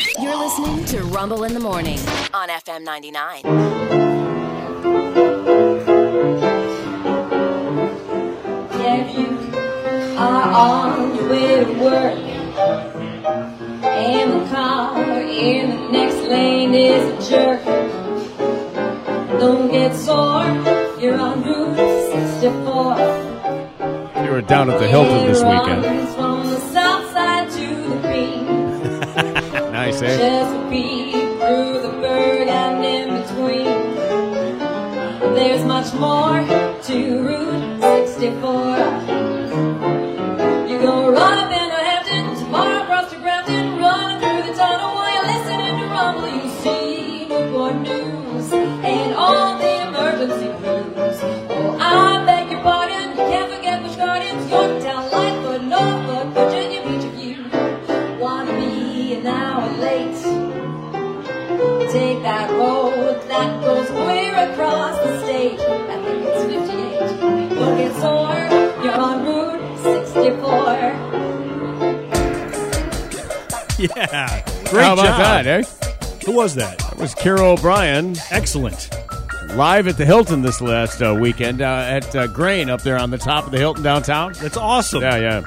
You're listening to Rumble in the Morning on FM 99. Yeah, if you are on your way to work and the car in the next lane is a jerk, don't get sore. You're on Route 64. You were down at the Hilton this weekend. Eh? Chesapeake through the Berg and in between. There's much more to Route 64. You go run up into Hampton, tomorrow across to Grafton, run through the tunnel while you're listening to Rumble. You see Newport News and all be an hour late. Take that road that goes clear across the state. I think it's 58. Don't get sore, you're on Route 64. Yeah. Great How about job. that, eh? Who was that? That was Carol O'Brien Excellent. live at the Hilton this last uh, weekend uh, at uh, Grain up there on the top of the Hilton downtown. That's awesome. Yeah, yeah.